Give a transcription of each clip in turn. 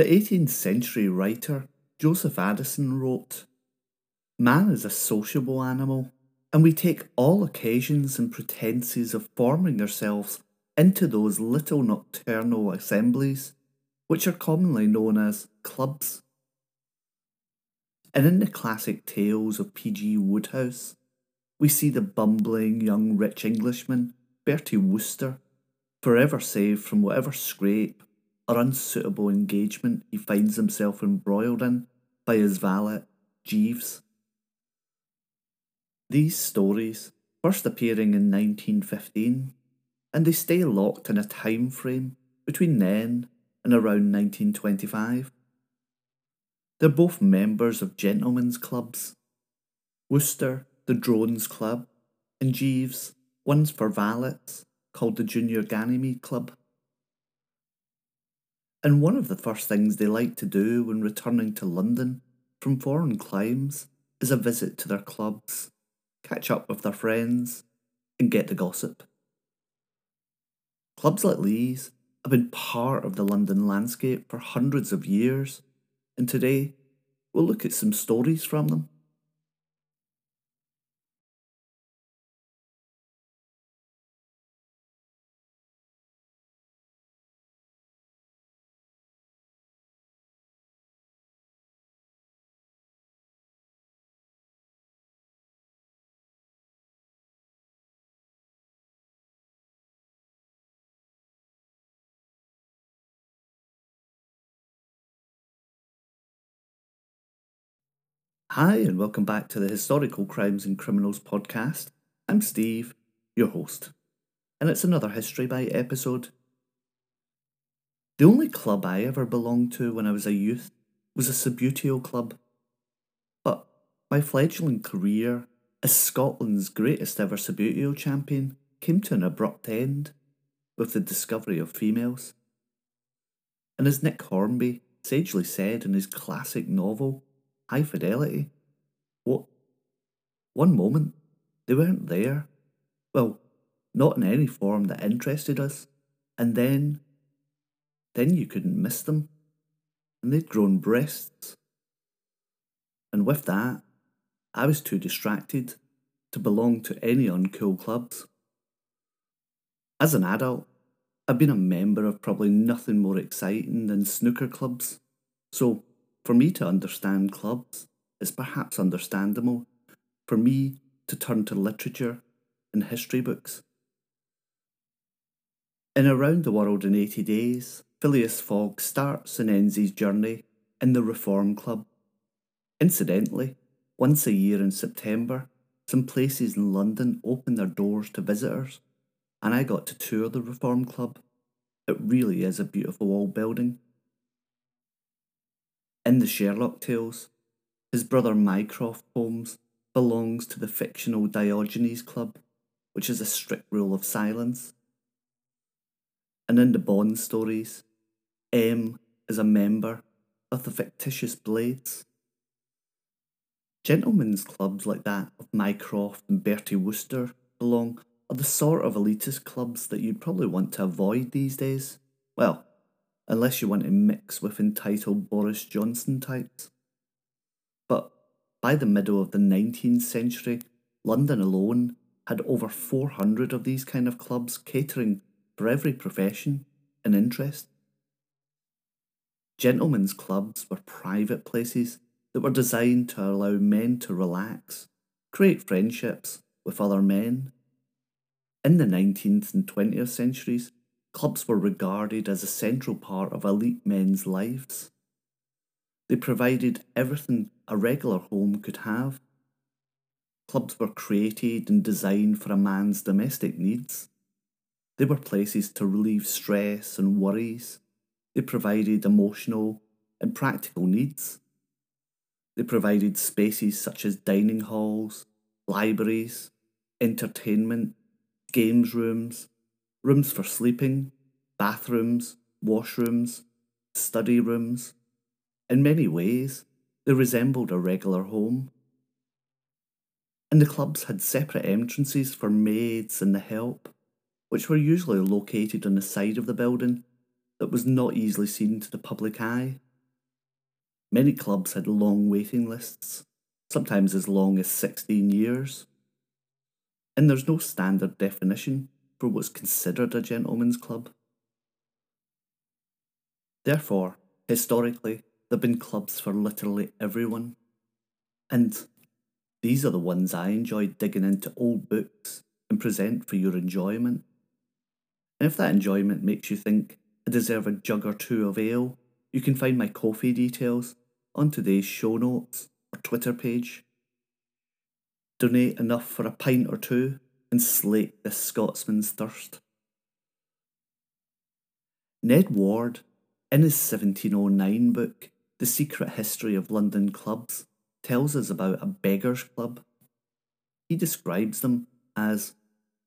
The 18th century writer Joseph Addison wrote Man is a sociable animal, and we take all occasions and pretences of forming ourselves into those little nocturnal assemblies which are commonly known as clubs. And in the classic tales of P.G. Wodehouse, we see the bumbling young rich Englishman, Bertie Wooster, forever saved from whatever scrape or unsuitable engagement he finds himself embroiled in by his valet, Jeeves. These stories, first appearing in 1915, and they stay locked in a time frame between then and around 1925. They're both members of gentlemen's clubs. Wooster, the Drones Club, and Jeeves, one's for valets, called the Junior Ganymede Club. And one of the first things they like to do when returning to London from foreign climes is a visit to their clubs, catch up with their friends, and get the gossip. Clubs like these have been part of the London landscape for hundreds of years, and today we'll look at some stories from them. Hi, and welcome back to the Historical Crimes and Criminals podcast. I'm Steve, your host, and it's another History Bite episode. The only club I ever belonged to when I was a youth was a Subbuteo club. But my fledgling career as Scotland's greatest ever Subbuteo champion came to an abrupt end with the discovery of females. And as Nick Hornby sagely said in his classic novel, high fidelity. What? One moment, they weren't there. Well, not in any form that interested us. And then, then you couldn't miss them. And they'd grown breasts. And with that, I was too distracted to belong to any uncool clubs. As an adult, I've been a member of probably nothing more exciting than snooker clubs. So, for me to understand clubs is perhaps understandable. For me to turn to literature and history books. In Around the World in 80 Days, Phileas Fogg starts and ends his journey in the Reform Club. Incidentally, once a year in September, some places in London open their doors to visitors, and I got to tour the Reform Club. It really is a beautiful old building in the Sherlock Tales, his brother Mycroft Holmes belongs to the fictional Diogenes Club, which is a strict rule of silence. And in the Bond stories, M is a member of the fictitious Blades. Gentlemen's clubs like that of Mycroft and Bertie Wooster belong are the sort of elitist clubs that you'd probably want to avoid these days. Well, unless you want to mix with entitled Boris Johnson types. But by the middle of the 19th century, London alone had over 400 of these kind of clubs catering for every profession and interest. Gentlemen's clubs were private places that were designed to allow men to relax, create friendships with other men. In the 19th and 20th centuries, Clubs were regarded as a central part of elite men's lives. They provided everything a regular home could have. Clubs were created and designed for a man's domestic needs. They were places to relieve stress and worries. They provided emotional and practical needs. They provided spaces such as dining halls, libraries, entertainment, games rooms, rooms for sleeping, bathrooms, washrooms, study rooms. In many ways, they resembled a regular home. And the clubs had separate entrances for maids and the help, which were usually located on the side of the building that was not easily seen to the public eye. Many clubs had long waiting lists, sometimes as long as 16 years. And there's no standard definition for what's considered a gentleman's club. Therefore, historically, there have been clubs for literally everyone. And these are the ones I enjoy digging into old books and present for your enjoyment. And if that enjoyment makes you think I deserve a jug or two of ale, you can find my Ko-fi details on today's show notes or Twitter page. Donate enough for a pint or two and slake this Scotsman's thirst. Ned Ward, in his 1709 book, The Secret History of London Clubs, tells us about a beggars' club. He describes them as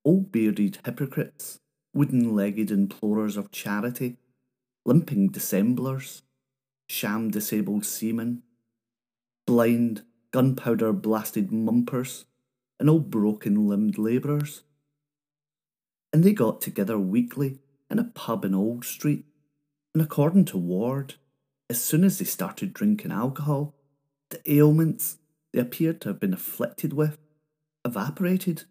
old bearded hypocrites, wooden legged implorers of charity, limping dissemblers, sham disabled seamen, blind, gunpowder blasted mumpers, and all broken limbed labourers. And they got together weekly in a pub in Old Street, and according to Ward, as soon as they started drinking alcohol, the ailments they appeared to have been afflicted with evaporated.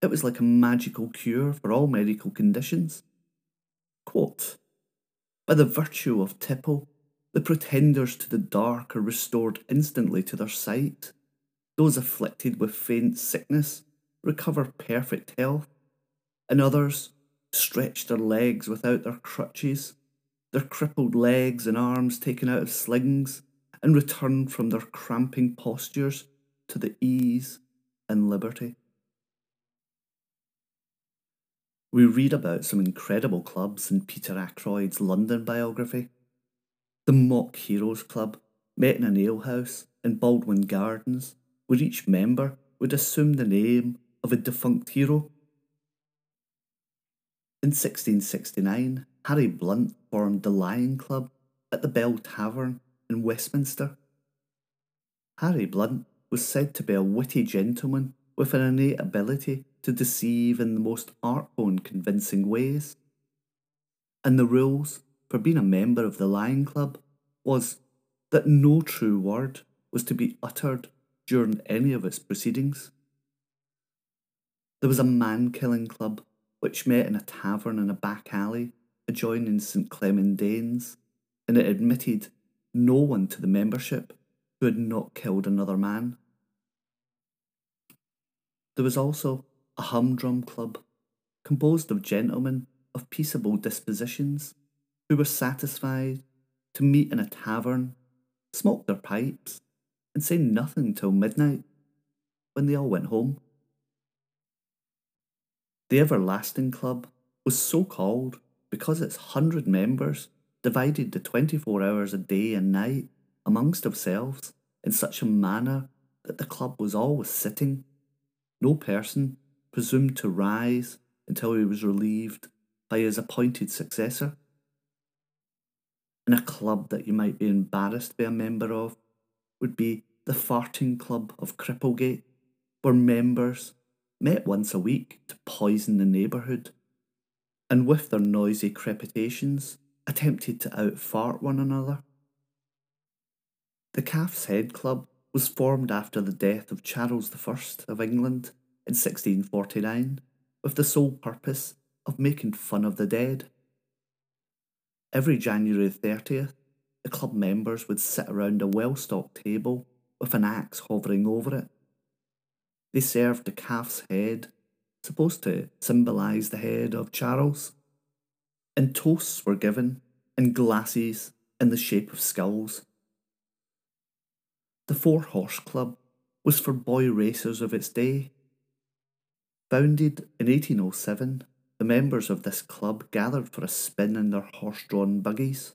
It was like a magical cure for all medical conditions. Quote, By the virtue of tipple, the pretenders to the dark are restored instantly to their sight. Those afflicted with faint sickness recover perfect health, and others stretch their legs without their crutches, their crippled legs and arms taken out of slings, and return from their cramping postures to the ease and liberty. We read about some incredible clubs in Peter Ackroyd's London biography. The Mock Heroes Club met in an alehouse in Baldwin Gardens, where each member would assume the name of a defunct hero. In 1669, Harry Blunt formed the Lion Club at the Bell Tavern in Westminster. Harry Blunt was said to be a witty gentleman with an innate ability to deceive in the most artful and convincing ways. And the rules for being a member of the Lion Club was that no true word was to be uttered during any of its proceedings. There was a man killing club which met in a tavern in a back alley adjoining St Clement Danes, and it admitted no one to the membership who had not killed another man. There was also a humdrum club composed of gentlemen of peaceable dispositions who were satisfied to meet in a tavern, smoke their pipes, and say nothing till midnight when they all went home. The Everlasting Club was so called because its hundred members divided the 24 hours a day and night amongst themselves in such a manner that the club was always sitting. No person presumed to rise until he was relieved by his appointed successor. In a club that you might be embarrassed to be a member of would be the Farting Club of Cripplegate, where members met once a week to poison the neighbourhood, and with their noisy crepitations attempted to outfart one another. The Calf's Head Club was formed after the death of Charles I of England in 1649 with the sole purpose of making fun of the dead. Every January 30th, the club members would sit around a well stocked table with an axe hovering over it. They served the calf's head, supposed to symbolise the head of Charles, and toasts were given in glasses in the shape of skulls. The Four Horse Club was for boy racers of its day. Founded in 1807, the members of this club gathered for a spin in their horse drawn buggies.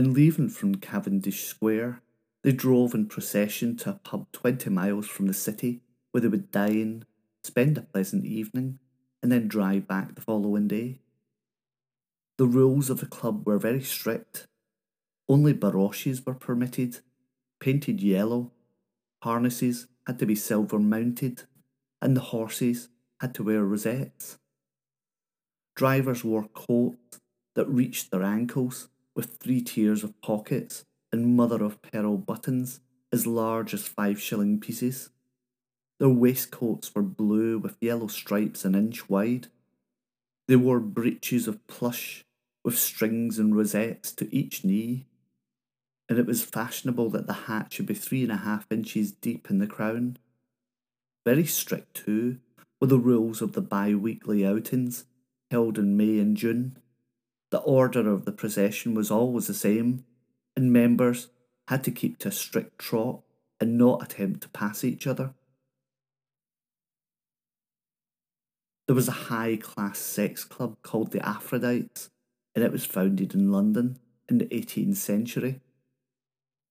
And leaving from Cavendish Square, they drove in procession to a pub 20 miles from the city where they would dine, spend a pleasant evening, and then drive back the following day. The rules of the club were very strict. Only barouches were permitted, painted yellow, harnesses had to be silver mounted, and the horses had to wear rosettes. Drivers wore coats that reached their ankles with three tiers of pockets and mother of pearl buttons as large as five shilling pieces. Their waistcoats were blue with yellow stripes an inch wide. They wore breeches of plush with strings and rosettes to each knee, and it was fashionable that the hat should be three and a half inches deep in the crown. Very strict, too, were the rules of the bi weekly outings held in May and June. The order of the procession was always the same, and members had to keep to a strict trot and not attempt to pass each other. There was a high class sex club called the Aphrodites, and it was founded in London in the 18th century.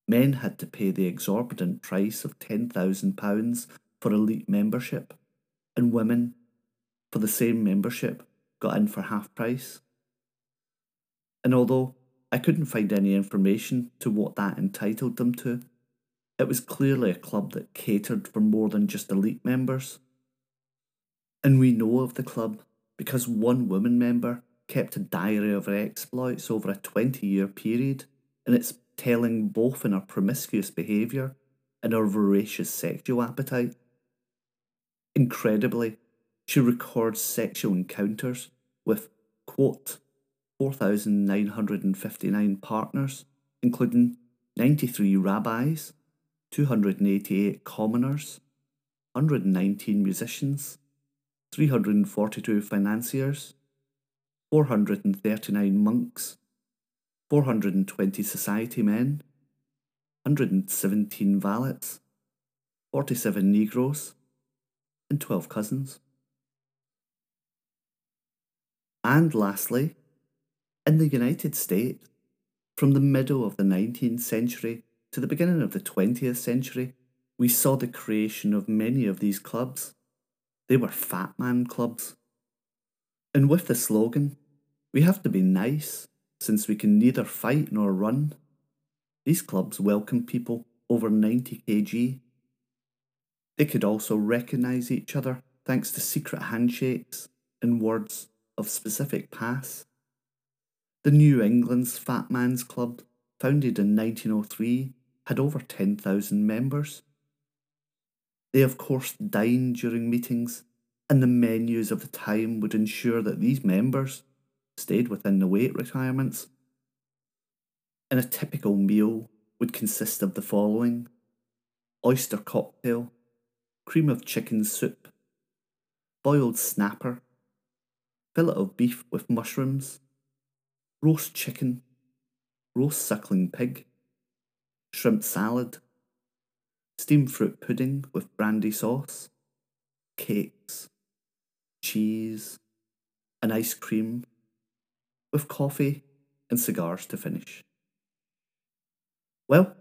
Men had to pay the exorbitant price of £10,000 for elite membership, and women, for the same membership, got in for half price. And although I couldn't find any information to what that entitled them to, it was clearly a club that catered for more than just elite members. And we know of the club because one woman member kept a diary of her exploits over a 20 year period, and it's telling both in her promiscuous behaviour and her voracious sexual appetite. Incredibly, she records sexual encounters with, quote, 4,959 partners, including 93 rabbis, 288 commoners, 119 musicians, 342 financiers, 439 monks, 420 society men, 117 valets, 47 negroes, and 12 cousins. And lastly, in the United States, from the middle of the 19th century to the beginning of the 20th century, we saw the creation of many of these clubs. They were fat man clubs. And with the slogan, we have to be nice since we can neither fight nor run, these clubs welcome people over 90 kg. They could also recognise each other thanks to secret handshakes and words of specific pass. The New England's Fat Man's Club, founded in 1903, had over 10,000 members. They, of course, dined during meetings, and the menus of the time would ensure that these members stayed within the weight requirements. And a typical meal would consist of the following oyster cocktail, cream of chicken soup, boiled snapper, fillet of beef with mushrooms, roast chicken, roast suckling pig, shrimp salad, steamed fruit pudding with brandy sauce, cakes, cheese, and ice cream, with coffee and cigars to finish. Well,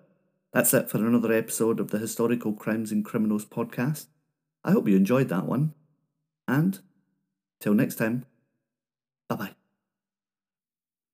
that's it for another episode of the Historical Crimes and Criminals podcast. I hope you enjoyed that one. And till next time, bye bye.